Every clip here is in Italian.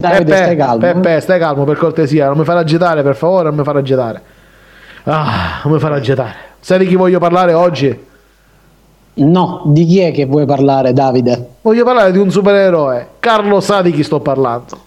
Davide, stai calmo. Peppe, stai calmo per cortesia, non mi fare agitare per favore, non mi fare agitare. Ah, non mi fare agitare. Sai di chi voglio parlare oggi? No, di chi è che vuoi parlare, Davide? Voglio parlare di un supereroe. Carlo sa di chi sto parlando.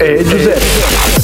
e Giuseppe.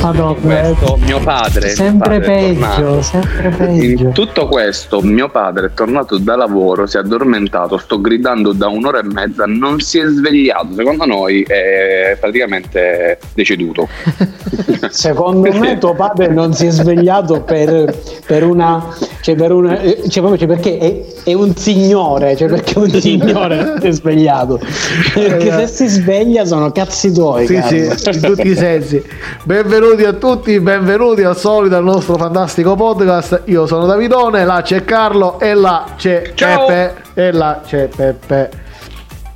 Madonna, questo mio padre sempre padre peggio, sempre peggio. in tutto questo mio padre è tornato da lavoro si è addormentato sto gridando da un'ora e mezza non si è svegliato secondo noi è praticamente deceduto Secondo me tuo padre non si è svegliato per, per una... Cioè, per una eh, cioè, proprio, cioè, perché è, è un signore, cioè perché un signore si è svegliato. Perché se si sveglia sono cazzi tuoi. Sì, Carlo. sì, in tutti i sensi. Benvenuti a tutti, benvenuti al solito al nostro fantastico podcast. Io sono Davidone, là c'è Carlo e là c'è Ciao. Peppe e là c'è Peppe.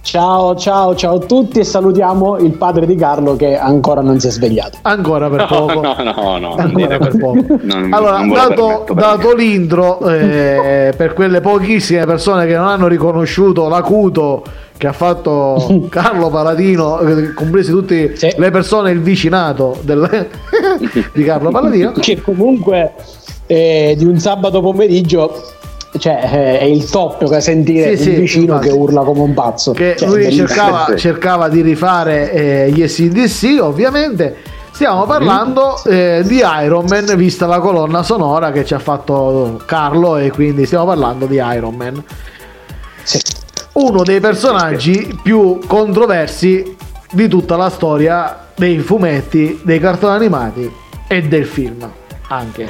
Ciao, ciao, ciao a tutti e salutiamo il padre di Carlo che ancora non si è svegliato. Ancora per poco. no no no Ancora per poco. Non- allora, non dato, dato l'intro, eh, per quelle pochissime persone che non hanno riconosciuto l'acuto che ha fatto Carlo Paladino, eh, compresi tutte Sì. le persone, il vicinato del- di Carlo Paladino, Che comunque eh, di un sabato pomeriggio cioè, eh, è il top che sentire Sì, il sì, vicino infatti. che urla come un pazzo. che Cioè, lui cercava, cercava di rifare eh, gli SDC, ovviamente. Stiamo parlando eh, di Iron Man, vista la colonna sonora che ci ha fatto Carlo, e quindi stiamo parlando di Iron Man. Sì. uno dei personaggi più controversi di tutta la storia dei fumetti, dei cartoni animati e del film anche.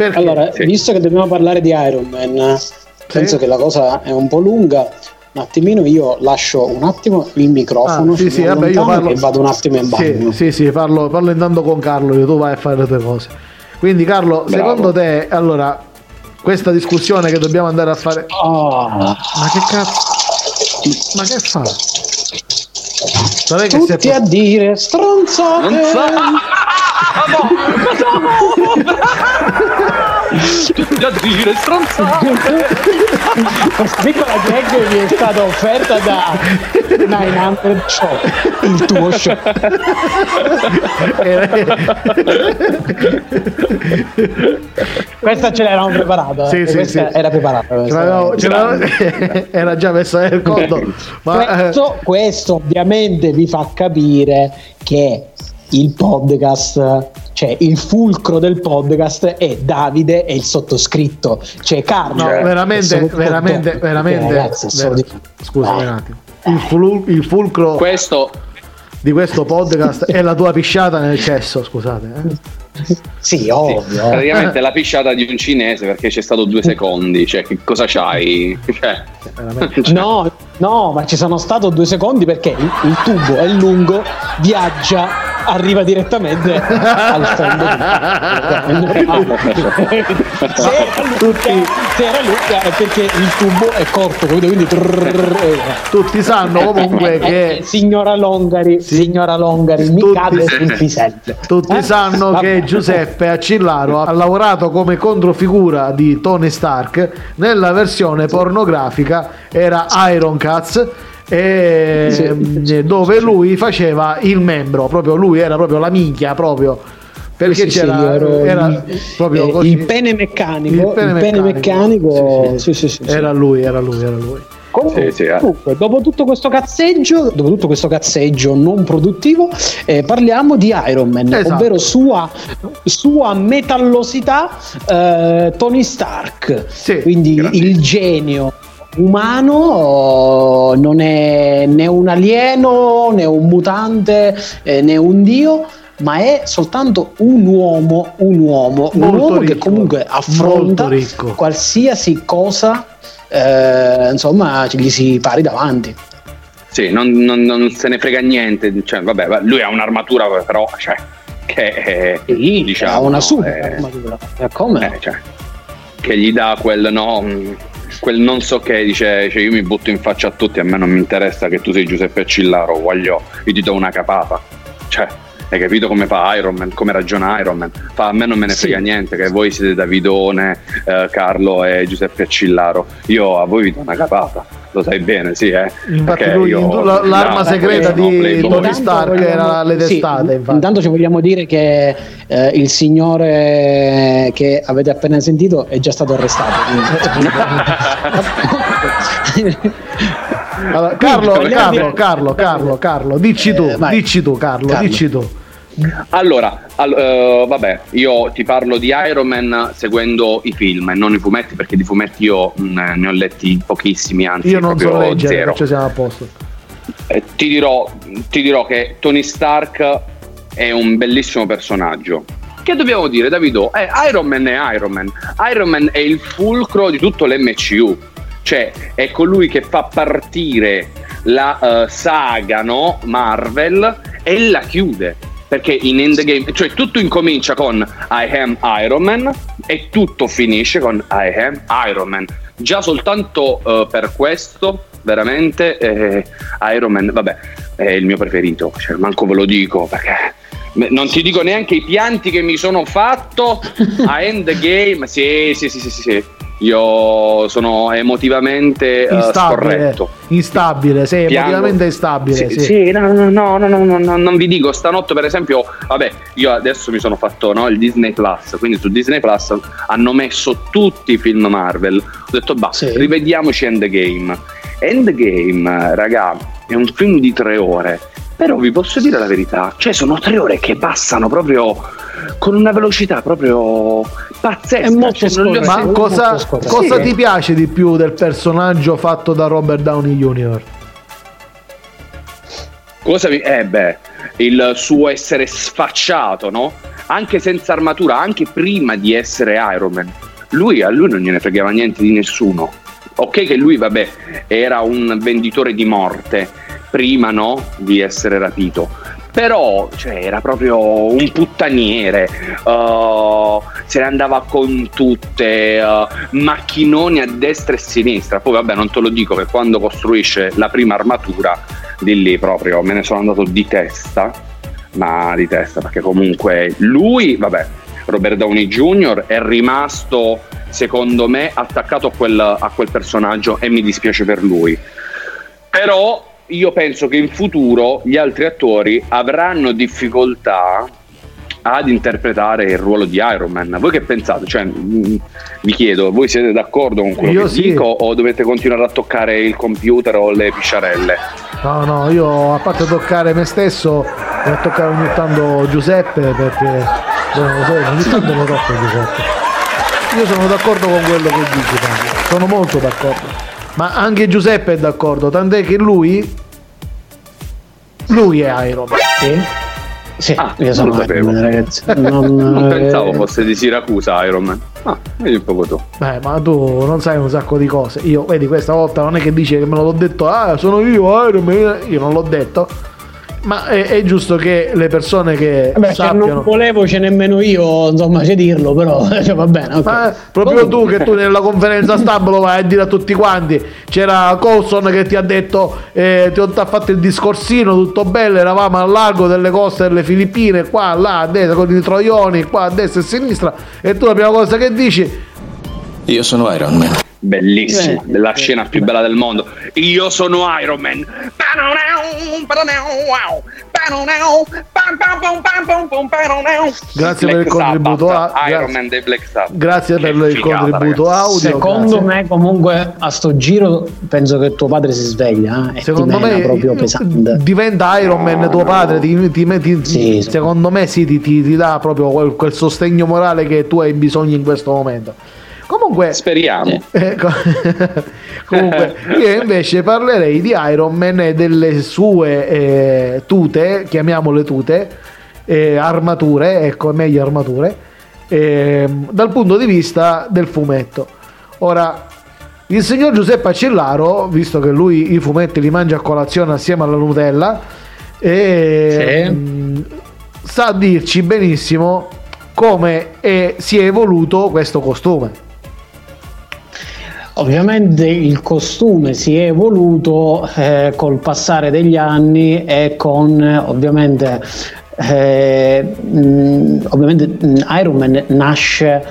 Perché? Allora, Sì. visto che dobbiamo parlare di Iron Man, penso che la cosa è un po' lunga. Un attimino io lascio un attimo il microfono, Ah, sì, sì, vabbè, io parlo- e vado un attimo in bagno. Sì, sì, sì, parlo, parlo intanto con Carlo, io tu vai a fare le tue cose. Quindi Carlo, Bravo. secondo te, allora, questa discussione che dobbiamo andare a fare... Ah, Ma che cazzo? Ma che fa? Non è che tutti a dire stronzate. Non Tutti a dire stronzate Questa piccola gag mi è stata offerta da 900 Show, il tuo show. Questa ce l'eravamo preparata. Sì, eh, sì, questa sì. era preparata. Ce questa. l'avevo- ce l'avevo- era già messa nel conto. Ma, eh, questo, questo ovviamente vi fa capire che il podcast, cioè il fulcro del podcast è Davide e il sottoscritto, cioè Carlo. No, Cioè, veramente, veramente, eh, veramente. ragazzi, di- Scusami Eh. un attimo. Il, ful- il fulcro questo di questo podcast è la tua pisciata nel cesso, scusate. eh. Sì, sì, ovvio. praticamente la pisciata di un cinese perché c'è stato due secondi cioè che cosa c'hai cioè, Veramente. No, no, ma ci sono stato due secondi perché il, il tubo è lungo, viaggia, arriva direttamente al fondo. se, era se era lunga è perché il tubo è corto, quindi eh, Tutti sanno comunque eh, che eh, signora Longari, Sì. signora Longari, mi Tutti- cade sul pisello. Tutti Eh? sanno Vabbè. che Giuseppe Accillaro ha lavorato come controfigura di Tony Stark nella versione pornografica era Iron Cats e Sì. dove lui faceva il membro, proprio lui era proprio la minchia proprio perché Sì, sì, c'era ero era il, proprio eh, così. il pene meccanico, Il pene il pene meccanico, meccanico, sì, sì, sì, sì, sì. Era lui, era lui, era lui. Comunque, Sì, sì, eh. comunque, dopo tutto questo cazzeggio, dopo tutto questo cazzeggio non produttivo, eh, parliamo di Iron Man, Esatto. ovvero sua, sua metallosità eh, Tony Stark. Sì. Quindi Grandissimo. il genio umano oh, non è né un alieno né un mutante eh, né un dio ma è soltanto un uomo un uomo un Molto uomo che ricco, comunque affronta qualsiasi cosa eh, insomma gli si pari davanti Sì, non, non- non se ne frega niente. Cioè, vabbè, lui ha un'armatura, però, cioè, che è, Sì, diciamo, ha una super è- armatura. Eh, come? eh, cioè, che gli dà quel no, mh, quel non so che dice, cioè, io mi butto in faccia a tutti, a me non mi interessa che tu sei Giuseppe Cillaro, voglio, io ti do una capata. Cioè, hai capito come fa Iron Man, come ragiona Iron Man? Fa, a me non me ne Sì. frega niente che voi siete Davidone, eh, Carlo e Giuseppe Cillaro. Io a voi vi do una capata, lo sai bene, sì, eh. Infatti lui, io- la- l'arma no, segreta di. Tony Stark vogliamo- era le sì, testate, infatti. intanto ci vogliamo dire che eh, il signore che avete appena sentito è già stato arrestato. Allora, Carlo, Carlo, Carlo, Carlo, Carlo, dici tu, Eh, dici tu, Carlo, Carlo. dici tu. Allora, al- eh, vabbè, io ti parlo di Iron Man seguendo i film e non i fumetti, perché di fumetti io mh, ne ho letti pochissimi, anzi Io non so proprio leggere, zero. perciò siamo a posto. Eh, ti, dirò, ti dirò che Tony Stark è un bellissimo personaggio. Che dobbiamo dire, Davido? Eh, Iron Man è Iron Man. Iron Man è il fulcro di tutto l'MCU. Cioè, è colui che fa partire la eh, saga no? Marvel e la chiude. Perché in Endgame, cioè tutto incomincia con I am Iron Man e tutto finisce con I am Iron Man. Già soltanto eh, per questo, veramente, eh, Iron Man, vabbè, è il mio preferito, cioè, manco ve lo dico perché non ti dico neanche i pianti che mi sono fatto a Endgame. Sì, sì, sì, sì, sì, sì io sono emotivamente eh, instabile, uh, Instabile, sì, emotivamente instabile. Sì, sì. sì no, no, no, no, no, no, non vi dico, stanotte per esempio, vabbè, io adesso mi sono fatto no, il Disney Plus, quindi su Disney Plus hanno messo tutti i film Marvel. Ho detto, basta, sì. rivediamoci Endgame. Endgame, raga, è un film di tre ore però vi posso dire la verità, cioè sono tre ore che passano proprio con una velocità proprio pazzesca. È molto cioè, ho Ma cosa, molto cosa Sì. ti piace di più del personaggio fatto da Robert Downey Jr.? Cosa vi... Eh beh, il suo essere sfacciato, no? Anche senza armatura, anche prima di essere Iron Man. Lui, a lui non gliene fregava niente di nessuno. Ok che lui, vabbè, era un venditore di morte prima, no? Di essere rapito. Però, cioè, era proprio un puttaniere. uh, se ne andava con tutte, uh, macchinoni a destra e a sinistra. Poi, vabbè, non te lo dico che quando costruisce la prima armatura, di lì proprio me ne sono andato di testa, ma di testa perché comunque lui, vabbè, Robert Downey Jr. è rimasto secondo me attaccato a quel, a quel personaggio e mi dispiace per lui. Però io penso che in futuro gli altri attori avranno difficoltà ad interpretare il ruolo di Iron Man. Voi che pensate? Cioè, vi chiedo, voi siete d'accordo con quello Io che sì. dico o dovete continuare a toccare il computer o le pisciarelle? No, no, io a parte toccare me stesso, devo toccare ogni tanto Giuseppe perché non lo so, ogni tanto lo tocco Giuseppe. Io sono d'accordo con quello che dici, sono molto d'accordo. Ma anche Giuseppe è d'accordo, tant'è che lui lui è Iron Man. Sì, sì Ah, io sono lo sapevo. Iron Man, ragazzi. Non, Non eh, pensavo fosse di Siracusa Iron Man. Ah, vedi un po' tu. Eh, ma tu non sai un sacco di cose. Io, vedi, questa volta non è che dice che me l'ho detto, ah, sono io, Iron Man. Io non l'ho detto. Ma è, è giusto che le persone che Vabbè, cioè, sappiano. non volevo c'è nemmeno io, insomma, c'è dirlo, però cioè, va bene. ok. Ma proprio tu che tu nella conferenza stampa lo vai a dire a tutti quanti. C'era Colson che ti ha detto, eh, ti ha fatto il discorsino, tutto bello, eravamo al largo delle coste delle Filippine, qua, là, a destra, con i troioni, qua a destra e a sinistra. E tu la prima cosa che dici, Io sono Iron Man. Bellissima, Eh, la eh, scena più bella del mondo. Io sono Iron Man. Grazie per il Black contributo Sabbath, a- Iron. Man dei Black Sabbath. Grazie Che per il contributo ragazzi. audio. Secondo grazie. me, comunque, a sto giro penso che tuo padre si sveglia eh, Secondo me proprio eh, pesante. diventa Iron Man tuo padre, ti- ti- ti- Sì, sì. secondo me sì, ti, ti- ti dà proprio quel, quel sostegno morale che tu hai bisogno in questo momento. Comunque, Speriamo. eh, co- comunque io invece parlerei di Iron Man e delle sue eh, tute, chiamiamole tute, eh, armature, ecco, meglio armature, ehm, dal punto di vista del fumetto. Ora, il signor Giuseppe Accellaro, visto che lui i fumetti li mangia a colazione assieme alla Nutella, e, Sì. mh, sa dirci benissimo come è- si è evoluto questo costume. Ovviamente il costume si è evoluto eh, col passare degli anni e con ovviamente, eh, mh, ovviamente mh, Iron Man nasce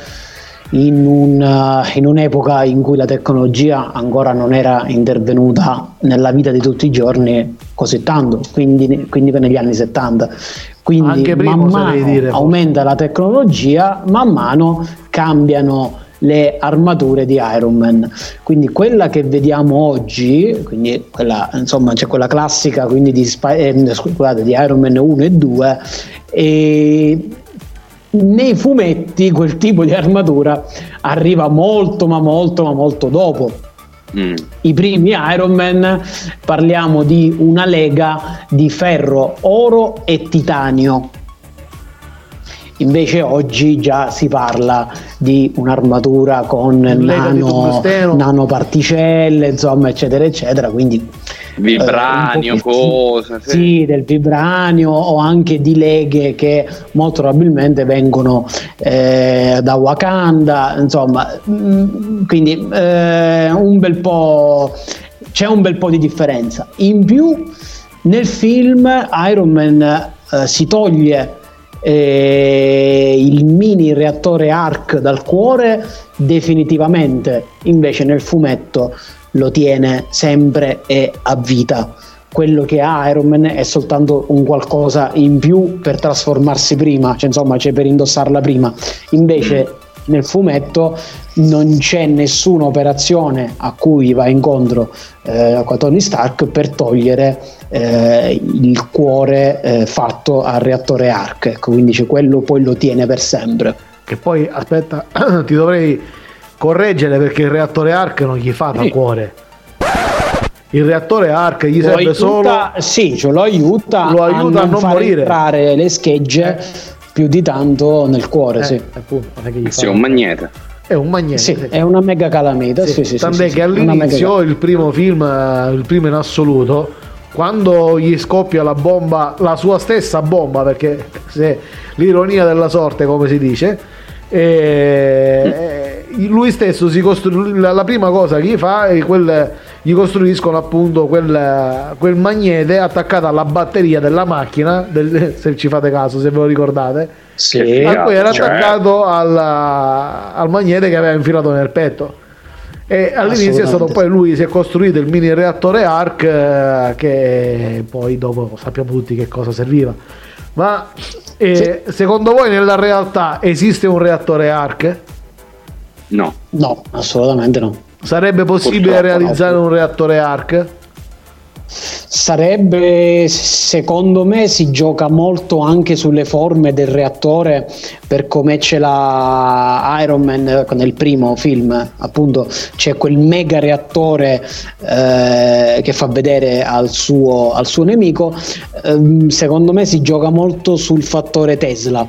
in, un, eh, in un'epoca in cui la tecnologia ancora non era intervenuta nella vita di tutti i giorni così tanto, quindi, quindi negli anni 70. Quindi Anche prima, man mano dire, aumenta la tecnologia, man mano cambiano le armature di Iron Man. Quindi quella che vediamo oggi, quindi quella, insomma, c'è quella classica quindi di, eh, scusate, di Iron Man 1 e 2 e nei fumetti quel tipo di armatura arriva molto ma molto ma molto dopo Mm. i primi Iron Man parliamo di una lega di ferro, oro e titanio. Invece oggi già si parla di un'armatura con nano, nanoparticelle, insomma, eccetera, eccetera. Quindi Vibranio, eh, un pochettino- cosa. sì. Sì, del vibranio o anche di leghe che molto probabilmente vengono eh, da Wakanda, insomma, mm, quindi eh, un bel po' c'è un bel po' di differenza. In più nel film Iron Man eh, si toglie eh, il mini reattore ARC dal cuore definitivamente, invece nel fumetto lo tiene sempre e a vita. Quello che ha Iron Man è soltanto un qualcosa in più per trasformarsi prima, cioè insomma c'è per indossarla prima. Invece nel fumetto non c'è nessuna operazione a cui va incontro eh, Tony Stark per togliere eh, il cuore eh, fatto al reattore ARC, ecco, quindi c'è quello poi lo tiene per sempre. Che poi, aspetta, ti dovrei correggere perché il reattore ARC non gli fa da Sì. cuore. Il reattore ARC gli serve aiuta, solo... sì, cioè lo aiuta, Lo aiuta a non far morire. entrare le schegge più di tanto nel cuore, Eh, sì. appunto, non è che gli Sì, fa- un magnete. È un magnete. Sì, sì. è una mega calamita. Sì, Sì, Tant'è sì, che all'inizio, il primo film, il primo in assoluto, quando gli scoppia la bomba, la sua stessa bomba, perché se l'ironia della sorte, come si dice, eh, lui stesso si costruisce la, la prima cosa che gli fa è quel, gli costruiscono appunto quel, quel magnete attaccato alla batteria della macchina del- se ci fate caso se ve lo ricordate Sì. A cui era Cioè- attaccato alla- al magnete che aveva infilato nel petto. E all'inizio è stato poi lui si è costruito il mini reattore ARC eh, che poi dopo sappiamo tutti che cosa serviva. Ma eh, secondo voi nella realtà esiste un reattore ARC? No. No, assolutamente no. Sarebbe possibile Purtroppo realizzare un reattore ARC? Sarebbe, secondo me, si gioca molto anche sulle forme del reattore per come ce l'ha Iron Man nel primo film. Appunto, c'è quel mega reattore eh, che fa vedere al suo, al suo nemico. Ehm, secondo me si gioca molto sul fattore Tesla.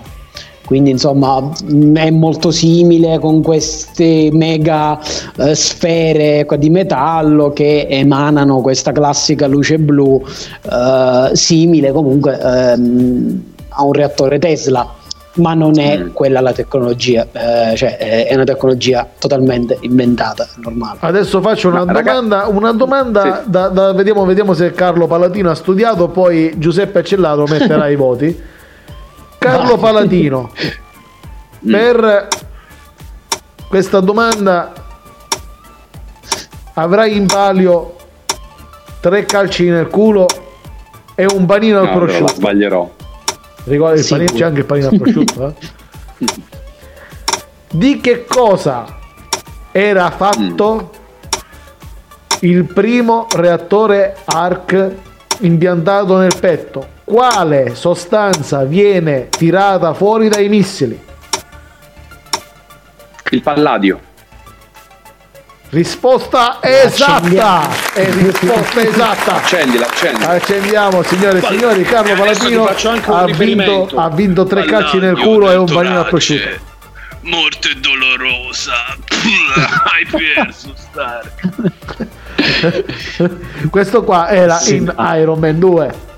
Quindi insomma è molto simile con queste mega eh, sfere qua di metallo che emanano questa classica luce blu, eh, simile comunque ehm, a un reattore Tesla, ma non è Mm. quella la tecnologia, eh, cioè è è una tecnologia totalmente inventata, normale. Adesso faccio una Ma, raga- domanda, una domanda Sì. da, da- vediamo, vediamo se Carlo Palatino ha studiato, poi Giuseppe Accellato metterà i voti. Carlo. Palatino, Mm. per questa domanda avrai in palio tre calci nel culo e un panino al No, prosciutto. sbaglierò. Ricordi il panino, c'è anche il panino al prosciutto. eh? Di che cosa era fatto il primo reattore ARC impiantato nel petto? Quale sostanza viene tirata fuori dai missili? Il palladio. Risposta esatta! È risposta esatta! Accendila, accendila. Accendiamo, signore e signori. Carlo un ha vinto, ha vinto tre calci nel Palladio, culo e un panino Ragge. prosciutto. Morte dolorosa. Hai perso, Stark. Questo qua era Sì. in Iron Man 2.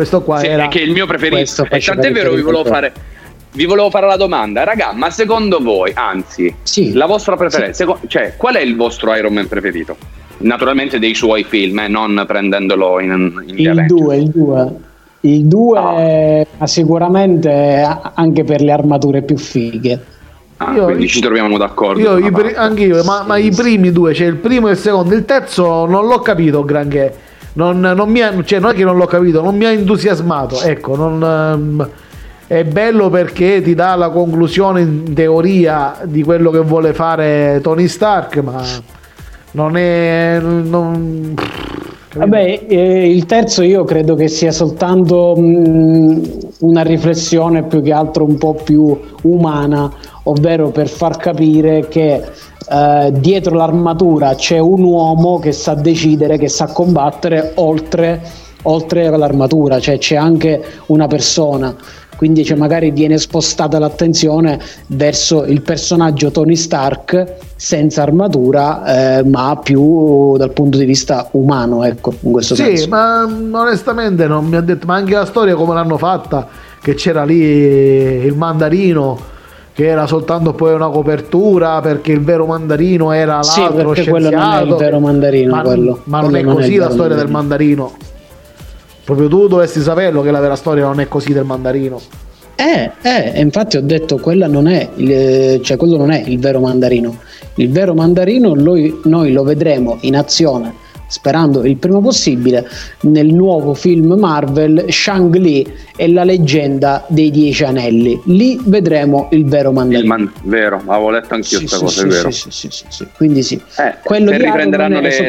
Questo qua Sì, era. è che è il mio preferito. E faceva tant'è vero, vi volevo fare. Vi volevo fare la domanda, raga, ma secondo voi, anzi, Sì. la vostra preferenza, seco- cioè, qual è il vostro Iron Man preferito? Naturalmente dei suoi film, eh, non prendendolo in, in Il dialetto. 2, il 2. Il 2 ma sicuramente anche per le armature più fighe. Ah, Io- quindi ci troviamo d'accordo. Io, i anch'io, ma, ma i primi due, cioè il primo e il secondo, il terzo non l'ho capito granché. Non, non mi ha, cioè, non è che non l'ho capito, non mi ha entusiasmato. Ecco, non, ehm, è bello perché ti dà la conclusione in teoria di quello che vuole fare Tony Stark, ma non è. Non? Vabbè, eh, il terzo io credo che sia soltanto mh, una riflessione più che altro un po' più umana, ovvero per far capire che eh, dietro l'armatura c'è un uomo che sa decidere, che sa combattere oltre, oltre all'armatura, cioè c'è anche una persona. Quindi cioè, magari viene spostata l'attenzione verso il personaggio Tony Stark senza armatura, eh, ma più dal punto di vista umano, ecco, in questo Sì, senso. ma mm, onestamente non mi ha detto, ma anche la storia come l'hanno fatta, che c'era lì il mandarino, che era soltanto poi una copertura, perché il vero mandarino era Sì, l'altro perché quello non è il vero mandarino, Ma, quello. ma non Quello è non è così il la storia del mandarino. Proprio tu dovresti saperlo che la vera storia non è così del mandarino. Eh, eh, infatti ho detto quella non è il, cioè quello non è il vero mandarino. Il vero mandarino noi, noi lo vedremo in azione, sperando il prima possibile, nel nuovo film Marvel Shang-Li e la leggenda dei Dieci Anelli. Lì vedremo il vero Il mandarino. man- vero, avevo letto anch'io Sì, questa sì, cosa, sì, è vero. sì, sì, sì, sì. Quindi sì. Eh, Quello Iron riprenderanno le, le-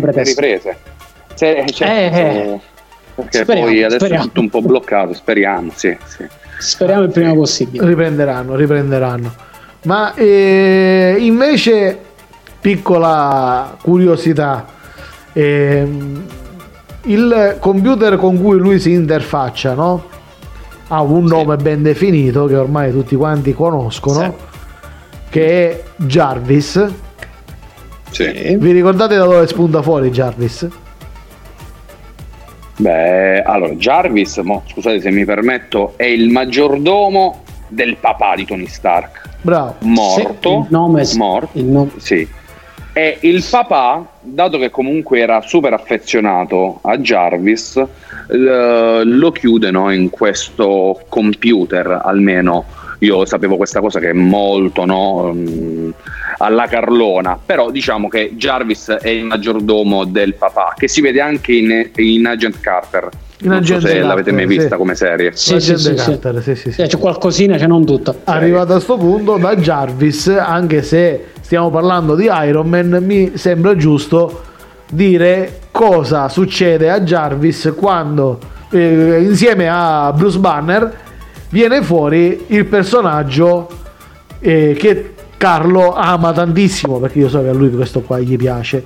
le riprese. Se- cioè, Eh, eh. Perché Speriamo, poi adesso speriamo. è tutto un po' bloccato, speriamo, sì, sì. Speriamo il prima possibile. Riprenderanno, riprenderanno. Ma eh, invece, piccola curiosità, ehm, il computer con cui lui si interfaccia, no? Ha un nome ben definito che ormai tutti quanti conoscono, che è Jarvis. Sì. Vi ricordate da dove spunta fuori Jarvis? Beh, allora, Jarvis, mo, scusate se mi permetto, è il maggiordomo del papà di Tony Stark, Bravo. morto, Sì, il nome sì, morto, il nome- sì. E il papà, dato che comunque era super affezionato a Jarvis, eh, lo chiude no, in questo computer, almeno io sapevo questa cosa che è molto no, mm, alla Carlona, però diciamo che Jarvis è il maggiordomo del papà, che si vede anche in, in Agent Carter. In non so Agent se Carter, l'avete mai vista sì. come serie. Sì, sì, sì, sì. Carter, sì, sì, sì. Eh, C'è qualcosina, c'è non tutto. Arrivato a sto punto, da Jarvis, anche se stiamo parlando di Iron Man, mi sembra giusto dire cosa succede a Jarvis quando eh, insieme a Bruce Banner viene fuori il personaggio eh, che Carlo ama tantissimo, perché io so che a lui questo qua gli piace.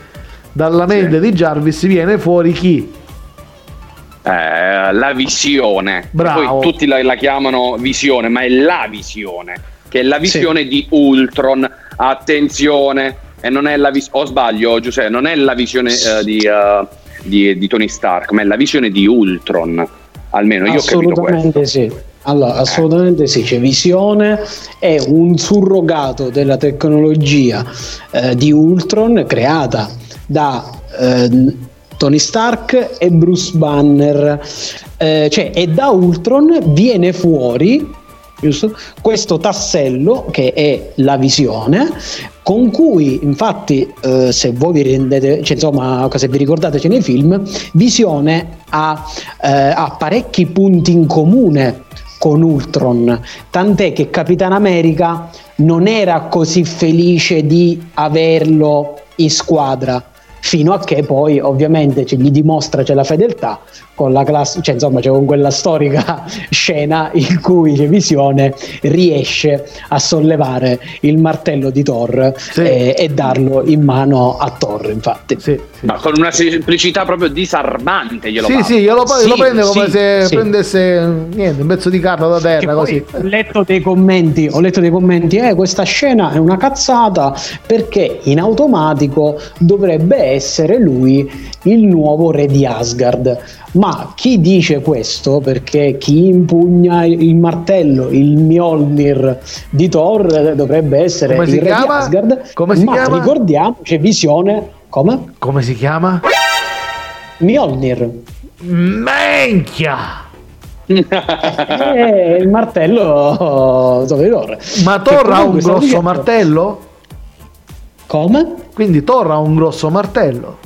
Dalla mente di Jarvis viene fuori chi? Eh, la visione. Bravo. Poi tutti la, la chiamano visione, ma è la visione, che è la visione di Ultron. Attenzione, e non è la visione, o sbaglio Giuseppe, non è la visione eh, di, eh, di- di Tony Stark, ma è la visione di Ultron. Almeno io ho capito questo. Assolutamente sì. Allora, assolutamente sì, c'è visione, è un surrogato della tecnologia eh, di Ultron creata da eh, Tony Stark e Bruce Banner. Eh, cioè, e da Ultron viene fuori giusto? Questo tassello che è la visione, con cui infatti eh, se voi vi rendete, cioè, insomma, se vi ricordate c'è nei film, Visione ha, eh, ha parecchi punti in comune con Ultron, tant'è che Capitan America non era così felice di averlo in squadra fino a che poi ovviamente ci- gli dimostra c'è la fedeltà con la classe, cioè insomma c'è con quella storica scena in cui Visione riesce a sollevare il martello di Thor Sì. e, e darlo in mano a Thor infatti Sì, sì. Ma con una semplicità proprio disarmante glielo Sì, fa. sì, glielo, Sì, lo prende come sì, se sì. prendesse niente, un pezzo di carta da terra così. ho letto dei commenti, ho letto dei commenti, eh, questa scena è una cazzata perché in automatico dovrebbe essere lui il nuovo re di Asgard. Ma chi dice questo? Perché chi impugna il martello, il Mjolnir di Thor, eh, dovrebbe essere Come il si re chiama? di Asgard. Come si ma chiama? ricordiamo, c'è visione. Come? Come si chiama? Mjolnir. Menchia! è il martello di Thor. Ma Thor ha un grosso dicendo- martello? Come? Quindi Thor ha un grosso martello.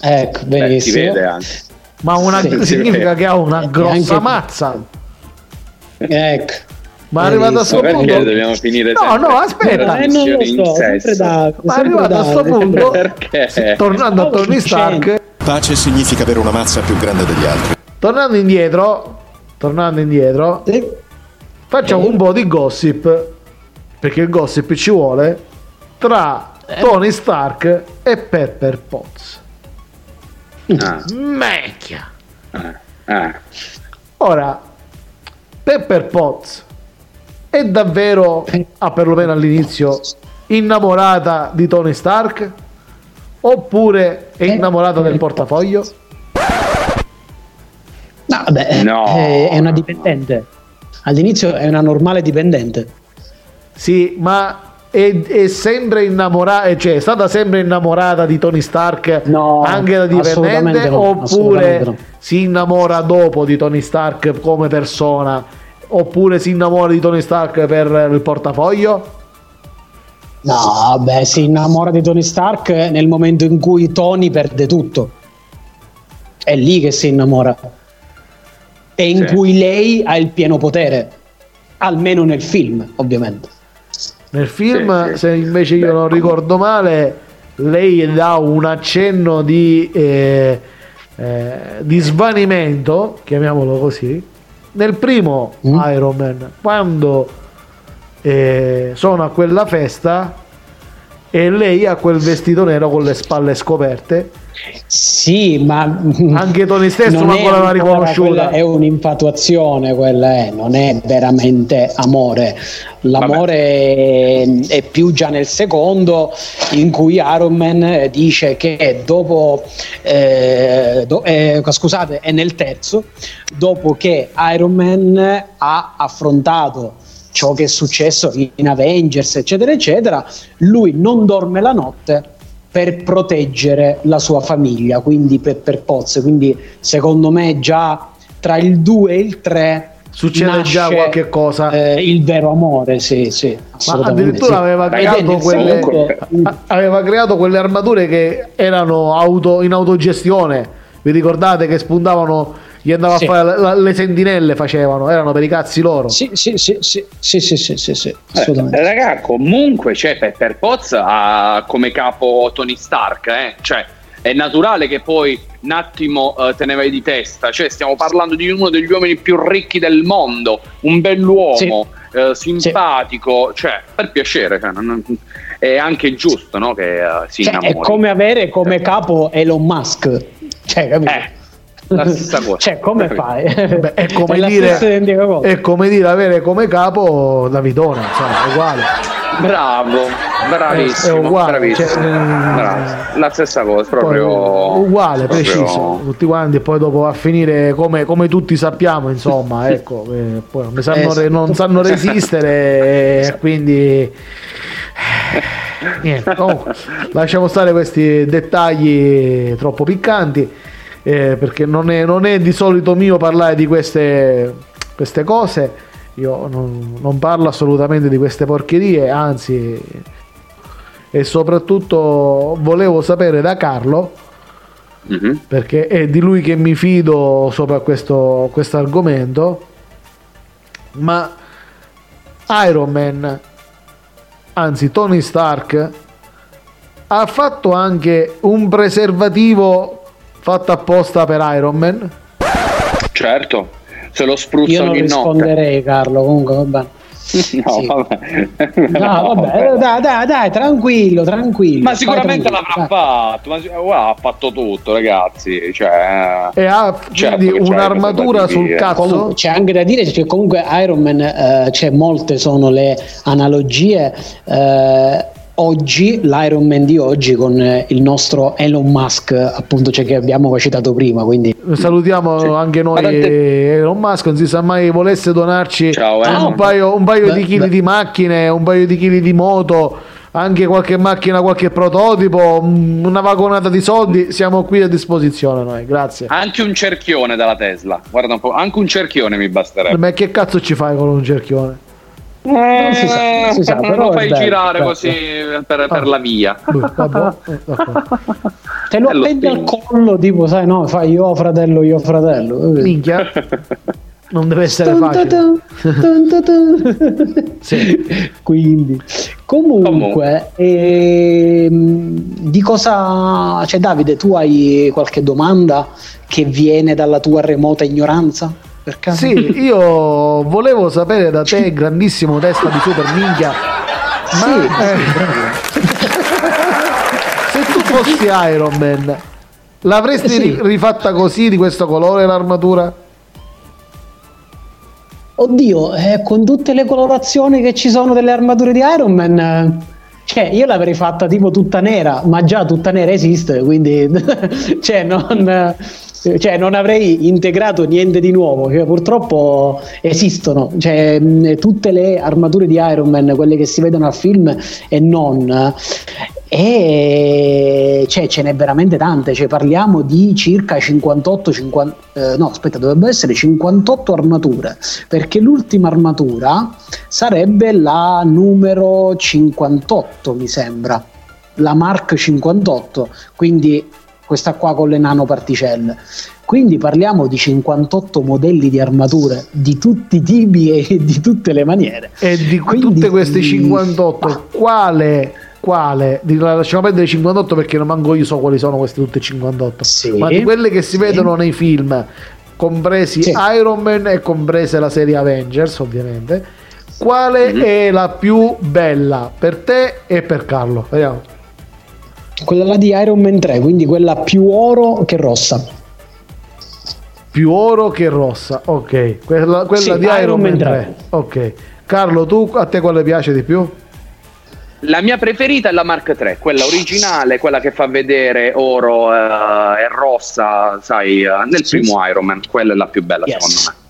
Ecco, Beh, si benissimo. vede anche. Ma una, Sì, si significa vede. che ha una grossa anche- mazza. Ecco. Ma è arrivato a sto punto. dobbiamo finire No, no, aspetta. Eh, non lo so, sempre da, Ma è arrivato a da- sto punto. Perché? Tornando a Tony. Stark, Pace significa avere una mazza più grande degli altri. tornando indietro, tornando indietro, Sì. facciamo un po' di gossip, perché il gossip ci vuole, tra Eh. Tony Stark e Pepper Potts. Ah, Mecchia! ah, ah. Ora, Pepper Potts è davvero, a perlomeno all'inizio, innamorata di Tony Stark? Oppure è innamorata del portafoglio? No, vabbè, No. È, è una dipendente. All'inizio è una normale dipendente. Sì, ma è, è sempre innamorata, cioè è stata sempre innamorata di Tony Stark No, anche da dipendente no, oppure no. si innamora dopo di Tony Stark come persona oppure si innamora di Tony Stark per il portafoglio? No, vabbè, si innamora di Tony Stark nel momento in cui Tony perde tutto. È lì che si innamora. E in Sì. cui lei ha il pieno potere. Almeno nel film, ovviamente. Nel film, Sì, se invece io non ricordo male, lei dà un accenno di, eh, eh, di svanimento, chiamiamolo così, nel primo Mm. Iron Man, quando eh, sono a quella festa e lei ha quel vestito nero con le spalle scoperte. Sì, ma Anche Tony stesso non non ancora riconosciuta. quella- È un'infatuazione, quella è, non è veramente amore. L'amore è, è più già nel secondo, in cui Iron Man dice che dopo, eh, do- eh, scusate, è nel terzo, dopo che Iron Man ha affrontato ciò che è successo in Avengers, eccetera, eccetera, lui non dorme la notte per proteggere la sua famiglia, quindi per, per Potts. Quindi secondo me già tra il 2 e il 3 Succede già qualche cosa. il vero amore, sì, sì. Ma addirittura sì. aveva creato, quelle, a- aveva creato quelle armature che erano auto, in autogestione. Vi ricordate che spuntavano, gli andava sì. a fare la, le sentinelle facevano erano per i cazzi loro sì sì sì sì sì sì, sì, sì, sì eh, assolutamente eh, raga comunque cioè, per Poz ha come capo Tony Stark eh? cioè è naturale che poi un attimo uh, te ne vai di testa, cioè stiamo parlando di uno degli uomini più ricchi del mondo, un bell'uomo, sì. uh, simpatico, sì. cioè per piacere, cioè, non, non, è anche giusto no, che uh, si cioè, innamori. È come avere come cioè. capo Elon Musk, cioè, capito? Eh la stessa cosa. Cioè, come fai? Beh, è, come la dire, è come dire avere come capo Davidone, insomma, è uguale. Bravo, bravissimo, È- è uguale, bravissimo. cioè, mm, Bravo. La stessa cosa, proprio uguale, proprio- preciso, tutti quanti, e poi dopo va a finire come, come tutti sappiamo, insomma, ecco, eh, poi non, sanno, re- non sanno resistere e quindi... Niente, comunque, lasciamo stare questi dettagli troppo piccanti eh, perché non è, non è di solito mio parlare di queste, queste cose io non, non parlo assolutamente di queste porcherie, anzi, e soprattutto volevo sapere da Carlo, Mhm. perché è di lui che mi fido sopra questo argomento, ma Iron Man, anzi Tony Stark, ha fatto anche un preservativo fatto apposta per Iron Man? Certo, se lo Io spruzzano non in notte. risponderei, Carlo. Comunque, va bene. No, Sì. vabbè. No, vabbè, dai, dai, dai, tranquillo, tranquillo. Ma sicuramente l'avrà fatto, ma si- guarda, ha fatto tutto, ragazzi. Cioè, E ha Certo quindi un'armatura sul cazzo? Comunque, c'è anche da dire che comunque Iron Man, eh, c'è molte sono le analogie. eh, oggi, l'Iron Man di oggi con eh, il nostro Elon Musk, appunto, cioè che abbiamo citato prima. Quindi, Salutiamo Sì. anche noi tante- Elon Musk, non si sa mai volesse donarci Ciao, un Elon. paio, un paio Beh, di chili beh. di macchine, un paio di chili di moto, anche qualche macchina, qualche prototipo, mm, una vagonata di soldi, siamo qui a disposizione noi, grazie. anche un cerchione dalla Tesla. Guarda un po', anche un cerchione mi basterebbe. Ma che cazzo ci fai con un cerchione? Non si sa, non si sa, Eh, però lo fai bello, girare bello. così per, per la via. Boh, vabbè, eh, te lo appendi al collo, tipo, sai, no, fai io fratello, io fratello. Minchia, non deve essere Dun, facile. dun, dun, dun, dun. Sì. Quindi, comunque, ehm, di cosa cioè, Davide, tu hai qualche domanda che viene dalla tua remota ignoranza? Per caso? Sì, io volevo sapere da te, grandissimo testa di super minchia, ma eh, se tu fossi Iron Man, l'avresti Sì. ri- rifatta così di questo colore l'armatura? Oddio, eh, con tutte le colorazioni che ci sono delle armature di Iron Man, eh, cioè io l'avrei fatta tipo tutta nera, ma già tutta nera esiste, quindi cioè, non, cioè, non avrei integrato niente di nuovo, cioè, purtroppo esistono, cioè, tutte le armature di Iron Man, quelle che si vedono al film e non, e cioè, ce n'è veramente tante, cioè, parliamo di circa 58, 50, eh, no aspetta dovrebbe essere 58 armature, perché l'ultima armatura sarebbe la numero 58 mi sembra, la Mark 58, quindi questa qua con le nanoparticelle. Quindi parliamo di 58 modelli di armature di tutti i tipi e di tutte le maniere. E di Quindi- tutte queste 58, quale, quale, di- lasciamo perdere 58 perché non manco io so quali sono queste tutte 58, Sì. ma di quelle che si Sì. vedono nei film, compresi Sì. Iron Man e comprese la serie Avengers ovviamente, quale Mhm. è la più bella per te e per Carlo? Vediamo. Quella là di Iron Man 3, quindi quella più oro che rossa. Più oro che rossa, ok, quella, quella Sì, di Iron, Iron Man Man 3, 3. ok. Carlo, tu a te quale piace di più? La mia preferita è la Mark III, quella originale, quella che fa vedere oro eh, e rossa, sai, eh, nel primo Iron Man. Quella è la più bella, Yes. secondo me.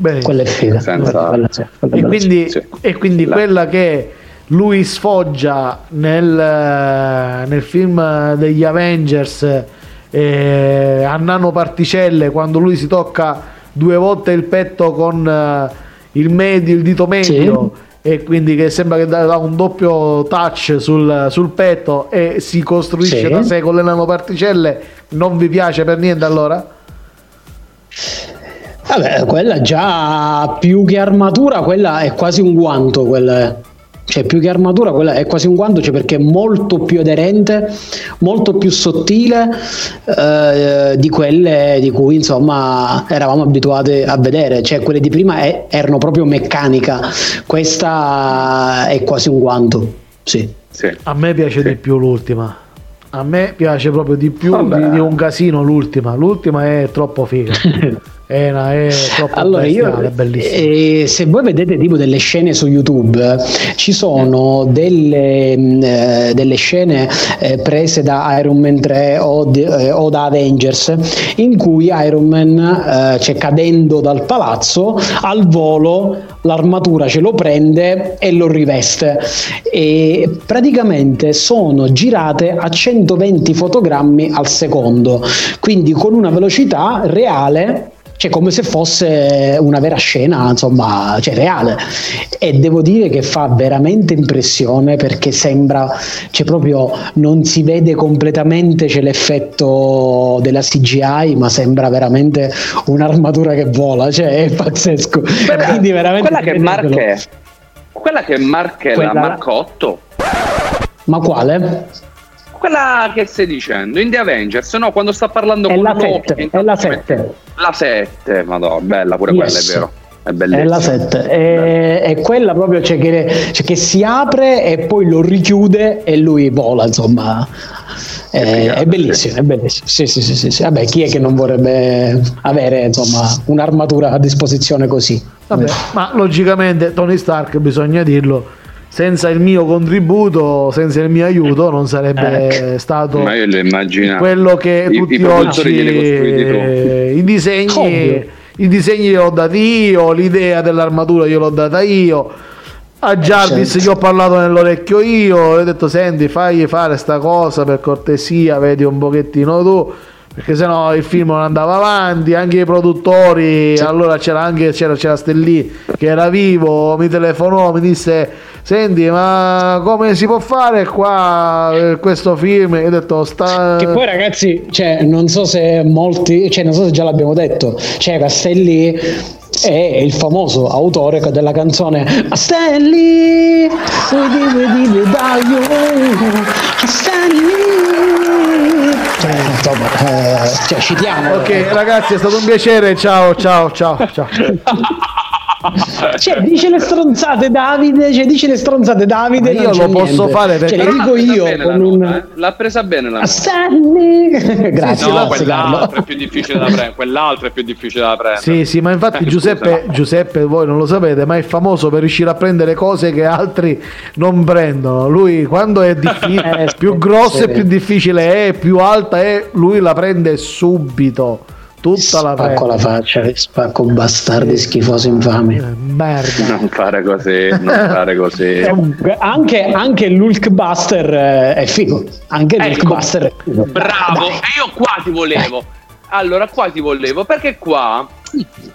Bene. Quella è figa. Senza- Quella- quella quella E quindi, Sì. e quindi La- quella che lui sfoggia nel, nel film degli Avengers eh, a nanoparticelle quando lui si tocca due volte il petto con eh, il medio, il dito medio e quindi che sembra che dà dà un doppio touch sul, sul petto e si costruisce Sì. da sé con le nanoparticelle non vi piace per niente allora? Vabbè, quella già più che armatura, quella è quasi un guanto. Quella è. Cioè, più che armatura, quella è quasi un guanto, cioè perché è molto più aderente, molto più sottile eh, di quelle di cui insomma eravamo abituati a vedere. Cioè, quelle di prima è- erano proprio meccanica, questa è quasi un guanto. Sì. Sì. A me piace Sì. di più l'ultima. A me piace proprio di più di, di un casino l'ultima. L'ultima è troppo figa. è, una, è troppo Allora, io, bestiale, è bellissima. eh, se voi vedete tipo delle scene su YouTube, ci sono delle, mh, eh, delle scene eh, prese da Iron Man 3 o, di- eh, o da Avengers in cui Iron Man, eh, cioè cadendo dal palazzo, al volo l'armatura ce lo prende e lo riveste. E praticamente sono girate a 120 fotogrammi al secondo, quindi con una velocità reale cioè come se fosse una vera scena, insomma, cioè reale. E devo dire che fa veramente impressione perché sembra, cioè proprio non si vede completamente, c'è l'effetto della CGI, ma sembra veramente un'armatura che vola, cioè è pazzesco. Quindi veramente Quella che. Mark è, quella che Mark è la Quella- Mark 8. Ma quale? Quella che stai dicendo, in The Avengers, no, quando sta parlando È con la Loki, 7, che è la intanto 7. La 7, madonna, bella pure Yes. quella, è vero. È È la 7 è, è quella proprio cioè che, cioè che si apre e poi lo richiude e lui vola insomma è, è bellissimo è bellissimo sì, sì, sì, sì, sì. Vabbè, chi è che non vorrebbe avere insomma un'armatura a disposizione così Vabbè, ma logicamente Tony Stark, bisogna dirlo, senza il mio contributo, senza il mio aiuto, non sarebbe stato Ma io lo immagino. quello che I- i tutti produttori oggi eh, i disegni i disegni li ho dati io l'idea dell'armatura io l'ho data io. A Jarvis Certo. gli ho parlato nell'orecchio io gli ho detto senti fagli fare sta cosa per cortesia vedi un pochettino tu. Perché sennò il film non andava avanti anche i produttori allora c'era anche c'era, c'era Stellì che era vivo mi telefonò mi disse senti ma come si può fare qua eh, questo film? E ho detto sta che poi ragazzi cioè, non so se molti cioè non so se già l'abbiamo detto cioè Castelli è il famoso autore della canzone Castelli vedaio, Castelli. Cioè, insomma, eh, cioè, citiamo Ok ragazzi è stato un piacere, ciao ciao ciao ciao. Cioè, dice le stronzate Davide, cioè, dice le stronzate Davide. Ma non io lo posso niente. fare perché- Cioè, le dico l'ha presa io bene la con nota, un. eh. L'ha presa bene la. Stanley. Grazie, No, grazie quell'altro è più difficile da prendere. Quell'altro è più difficile da prendere. Sì, sì, ma infatti Eh, Giuseppe. Giuseppe, voi non lo sapete, ma è famoso per riuscire a prendere cose che altri non prendono. Lui quando è difficile, Eh, più sì, grossa e sì. più difficile è, più alta è, lui la prende subito. Tutta la Spacco prende. la faccia, che spacco bastardi schifosi infami. Eh, Merda. Non fare così, non fare così. Anche, anche il Hulkbuster eh, è figo. Anche Ecco, Hulkbuster è figo. Bravo, Dai. e io qua ti volevo. Allora, qua ti volevo, perché qua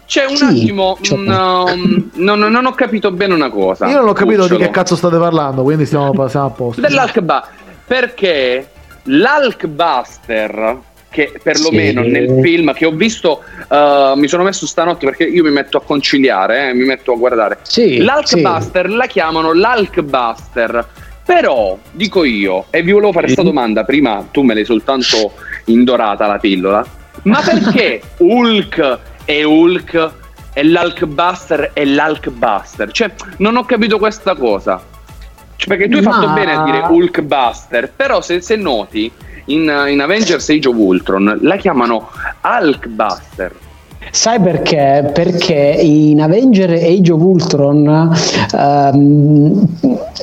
c'è un Sì, attimo. c'ho- un, um, non, non ho capito bene una cosa. Io non ho capito di Cucciolo. che cazzo state parlando, quindi stiamo, siamo a posto. Dell'Hulkbuster. Perché l'Hulkbuster, che perlomeno Sì. nel film che ho visto, uh, mi sono messo stanotte perché io mi metto a conciliare, eh, mi metto a guardare. Sì, L'Hulkbuster la chiamano l'Hulkbuster. Però, dico io, e vi volevo fare questa Sì. domanda, prima tu me l'hai soltanto indorata la pillola, ma perché Hulk è Hulk e l'Hulkbuster è l'Hulkbuster? Cioè, non ho capito questa cosa. Cioè, perché tu hai fatto Ma- bene a dire Hulkbuster, però se, se noti in, in Avengers Age of Ultron la chiamano Hulkbuster. Sai perché? Perché in Avenger Age of Ultron ehm,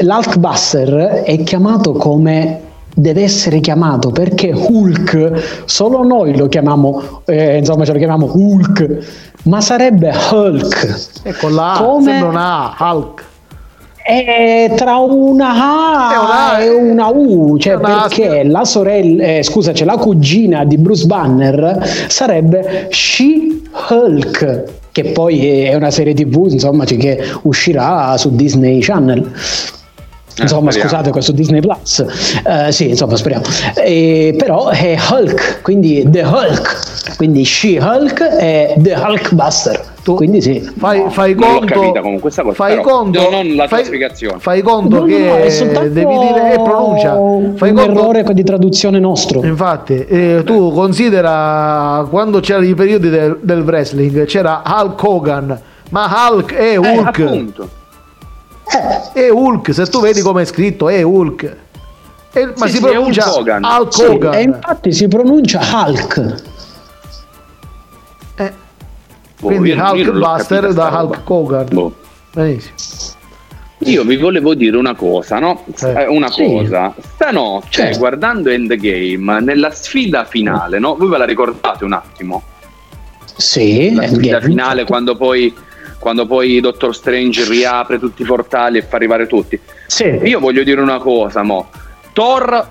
l'Hulkbuster è chiamato come deve essere chiamato perché Hulk solo noi lo chiamiamo eh, insomma ce lo chiamiamo Hulk ma sarebbe Hulk E con la A, Come- sembra una A, Hulk. È tra una A una e una U, cioè una perché la sorella, eh, scusa, c'è la cugina di Bruce Banner sarebbe She-Hulk, che poi è una serie TV, insomma, cioè, che uscirà su Disney Channel. Insomma, speriamo. scusate, questo Disney Plus. Eh, sì, insomma, speriamo. Eh, però è Hulk, quindi The Hulk, quindi She-Hulk e The Hulkbuster. Tu- Quindi sì. Fai, fai Non l'ho conto, capita comunque questa cosa, fai però. conto, No, non la fai, spiegazione. fai conto No, no, che no, è soltanto devi dire e pronuncia. Fai un conto, errore di traduzione nostro. Infatti, eh, tu considera quando c'erano i periodi del, del wrestling, c'era Hulk Hogan, ma Hulk è Hulk, Eh, appunto. È Hulk, se tu vedi come è scritto è Hulk. E- ma Sì, si sì, è pronuncia Hulk Hogan. Hulk Sì, Hogan. e infatti si pronuncia Hulk. Eh, Boh, quindi io- io Hulkbuster capita da Hulk. Hogan. Boh. Benissimo. Io vi volevo dire una cosa, no? Eh. Eh, una Sì. cosa. Stanotte, Certo. guardando Endgame, nella sfida finale, no? Voi ve la ricordate un attimo? Sì, La sfida Endgame. finale quando poi, quando poi Doctor Strange riapre tutti i portali e fa arrivare tutti. Sì. Io voglio dire una cosa, mo. Thor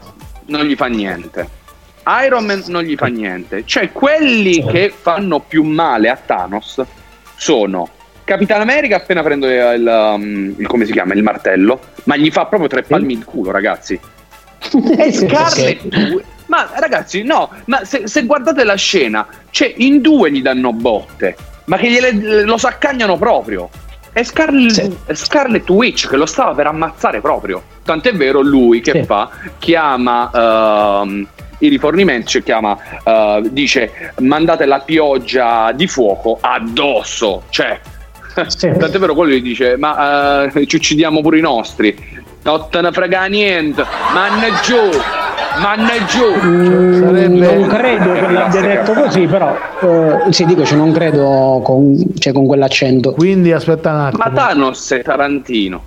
non gli fa niente. Iron Man non gli fa niente. Cioè, quelli che fanno più male a Thanos sono Capitan America appena prende il, um, il- come si chiama? Il martello, ma gli fa proprio tre palmi il culo, ragazzi. E Scarlet Witch- Ma ragazzi, no, ma se, se guardate la scena, cioè in due gli danno botte, ma che gliele, lo saccagnano proprio. È Scarlet, Sì. Scarlet Witch che lo stava per ammazzare proprio. Tant'è vero lui che Sì. fa, chiama ehm, i rifornimenti, cioè chiama, eh, dice mandate la pioggia di fuoco addosso. Cioè, Sì. tant'è vero quello gli dice ma eh, ci uccidiamo pure i nostri. Non te ne frega niente, manna giù, manna giù. Mm, sarebbe- Non credo che l'abbia detto così, però eh, sì, dico, cioè, non credo con, cioè, con quell'accento. Quindi aspetta un attimo. Ma Thanos è Tarantino.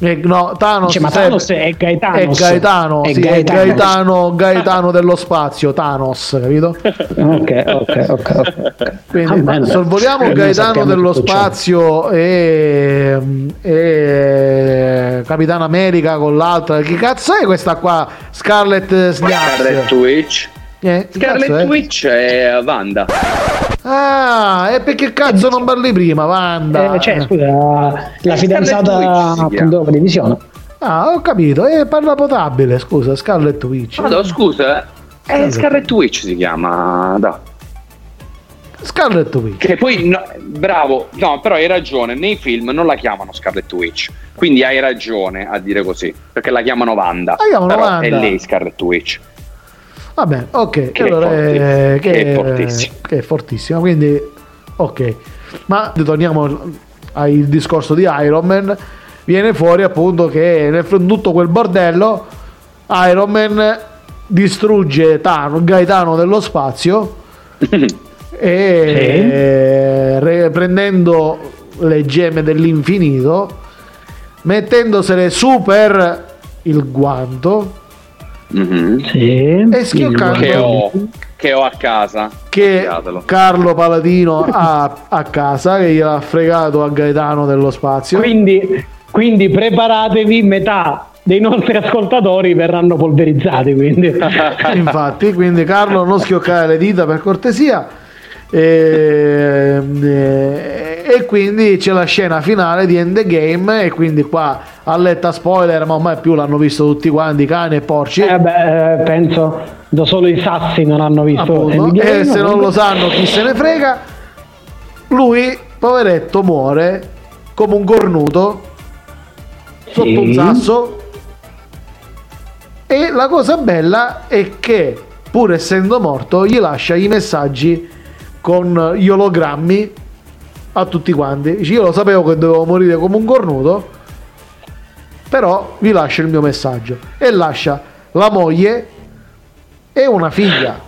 Eh, no, Thanos, Cioè, ma Thanos è Gaetano. è Gaetano, È sì, è Gaetano, Gaetano dello spazio, Thanos, capito? Ok, ok, ok. Quindi bene. sorvoliamo Gaetano dello spazio e, e Capitano America con l'altra. Chi cazzo è questa qua? Scarlet Scarlet Snaps. Witch. Eh, Scarlet è? Witch è Wanda. Ah, e perché cazzo non parli prima, Wanda? Eh, cioè, scusa, la fidanzata appunto dopo divisione. Ah, ho capito, eh, parla potabile, scusa, Scarlet Witch. Vado, scusa, eh, Scarlet Witch si chiama. Da. Scarlet Witch. Che poi, no, bravo, no, però hai ragione, nei film non la chiamano Scarlet Witch. Quindi hai ragione a dire così, perché la chiamano Wanda. La chiamano però Wanda. è lei Scarlet Witch. Va bene, ok. Che è allora, forti- eh, che è fortissimo. che è fortissimo, quindi ok. Ma torniamo al discorso di Iron Man. Viene fuori appunto che nel tutto quel bordello Iron Man distrugge Thanos, Gaetano dello spazio e re- prendendo le gemme dell'infinito, mettendosele su per il guanto Mhm. Sì. e schioccando Che ho, che ho a casa. che. Carlo Paladino ha a casa che gliel'ha fregato a Gaetano dello spazio Quindi, quindi preparatevi, metà dei nostri ascoltatori verranno polverizzati. Quindi. infatti quindi Carlo non schioccare le dita per cortesia e, e- e quindi c'è la scena finale di Endgame e quindi qua a letta spoiler ma ormai più l'hanno visto tutti quanti cani e porci Eh beh, eh, penso da solo i sassi non hanno visto appunto, Endgame, e se non no? lo sanno chi se ne frega lui poveretto muore come un cornuto sotto Sì. un sasso e la cosa bella è che pur essendo morto gli lascia i messaggi con gli ologrammi a tutti quanti io lo sapevo che dovevo morire come un cornuto però vi lascio il mio messaggio e lascia la moglie e una figlia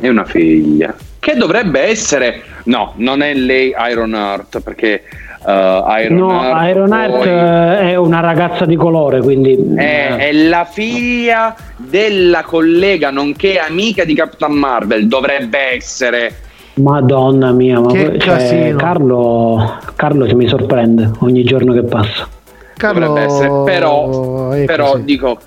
E una figlia. Che dovrebbe essere. No, non è lei Iron Heart, perché eh, Iron No, Heart. Iron Heart poi eh, è una ragazza di colore, quindi È, è la figlia della collega, nonché amica di Capitan Marvel. Dovrebbe essere. Madonna mia, ma Che poi- casino. Carlo, Carlo si mi sorprende ogni giorno che passa. Carlo Dovrebbe essere. Però, però dico.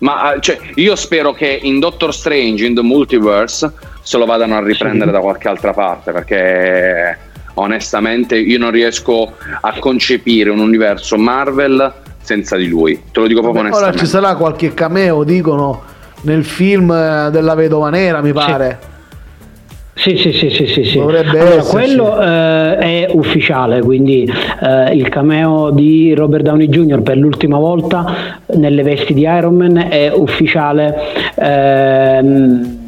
Ma eh, cioè, io spero che in Doctor Strange, in The Multiverse, se lo vadano a riprendere da qualche altra parte. Perché onestamente io non riesco a concepire un universo Marvel senza di lui. Te lo dico proprio Ora onestamente. ci sarà qualche cameo, dicono, nel film eh, della vedova nera, mi pare. Sì, sì, sì, sì, sì, sì. Dovrebbe Allora, quello eh, è ufficiale, quindi eh, il cameo di Robert Downey Jr. per l'ultima volta nelle vesti di Iron Man è ufficiale ehm,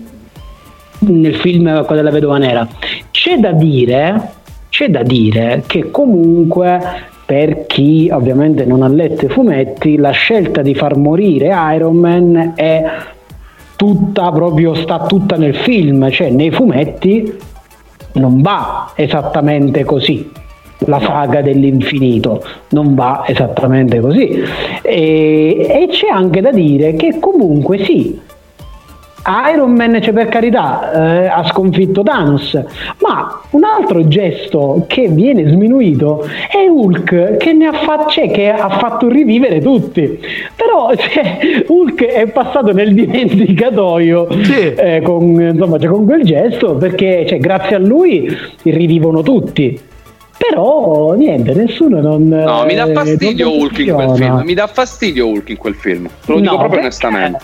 nel film della vedova nera. C'è da dire, c'è da dire che comunque per chi ovviamente non ha letto i fumetti, la scelta di far morire Iron Man è tutta proprio sta tutta nel film, cioè nei fumetti non va esattamente così. La saga dell'infinito non va esattamente così. E, e c'è anche da dire che comunque sì, Iron Man, cioè per carità, eh, ha sconfitto Thanos, ma un altro gesto che viene sminuito è Hulk che, ne ha, fa- cioè, che ha fatto rivivere tutti. Però cioè, Hulk è passato nel dimenticatoio Sì. eh, con, insomma, cioè, con quel gesto perché cioè, grazie a lui rivivono tutti. Però niente, nessuno non. No, mi dà eh, fastidio Hulk in quel film. Mi dà fastidio Hulk in quel film. Te lo dico No, proprio perché? onestamente.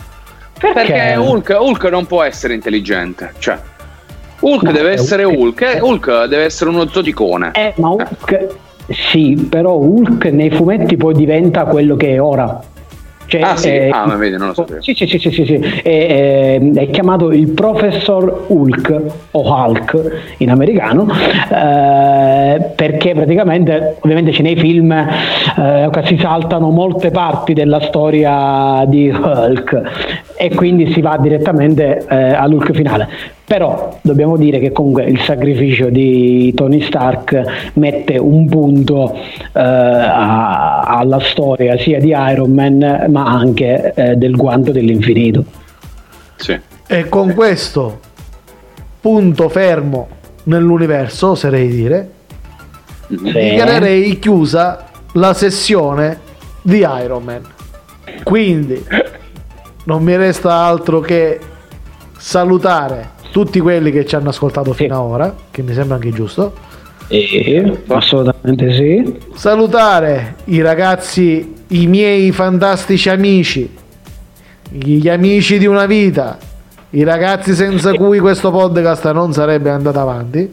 Perché? Perché Hulk, Hulk non può essere intelligente. Cioè, Hulk No, deve essere Hulk. Hulk. eh, Hulk deve essere uno zoticone. Eh, ma Hulk, sì, però Hulk nei fumetti poi diventa quello che è ora. Cioè, Ah, sì? eh, Ah, ma vedi, non lo sapevo. Sì, sì, sì, sì, sì, sì. È, è- è chiamato il Professor Hulk o Hulk in americano eh, perché praticamente ovviamente c'è nei film eh, si saltano molte parti della storia di Hulk e quindi si va direttamente eh, all'Hulk finale. Però dobbiamo dire che comunque il sacrificio di Tony Stark mette un punto eh, a- alla storia sia di Iron Man ma anche eh, del guanto dell'infinito. Sì. E con questo punto fermo nell'universo, oserei dire, Sì. dichiarerei chiusa la sessione di Iron Man. Quindi non mi resta altro che salutare tutti quelli che ci hanno ascoltato fino ad ora, che mi sembra anche giusto. Eh, assolutamente sì. Salutare i ragazzi, i miei fantastici amici, gli amici di una vita, i ragazzi senza cui questo podcast non sarebbe andato avanti.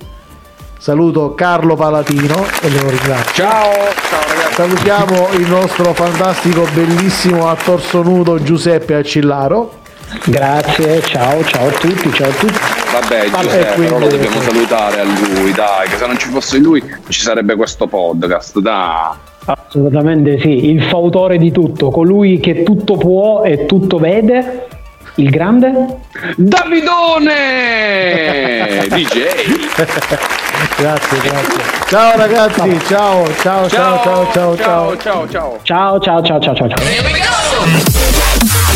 Saluto Carlo Palatino e lo ringrazio. Ciao, ciao ragazzi. Salutiamo il nostro fantastico, bellissimo a torso nudo Giuseppe Accillaro. Grazie, ciao, ciao a tutti, ciao a tutti. Vabbè, Vabbè, Giuseppe, quindi- però lo dobbiamo salutare a lui, dai, che se non ci fosse lui non ci sarebbe questo podcast, dai. Assolutamente sì, il fautore di tutto, colui che tutto può e tutto vede, il grande? Davidone! DJ! Grazie, grazie. Ciao ragazzi, ciao, ciao, ciao, ciao, ciao, ciao. ciao, ciao. Ciao, ciao, ciao, ciao, ciao. ciao. Here we go.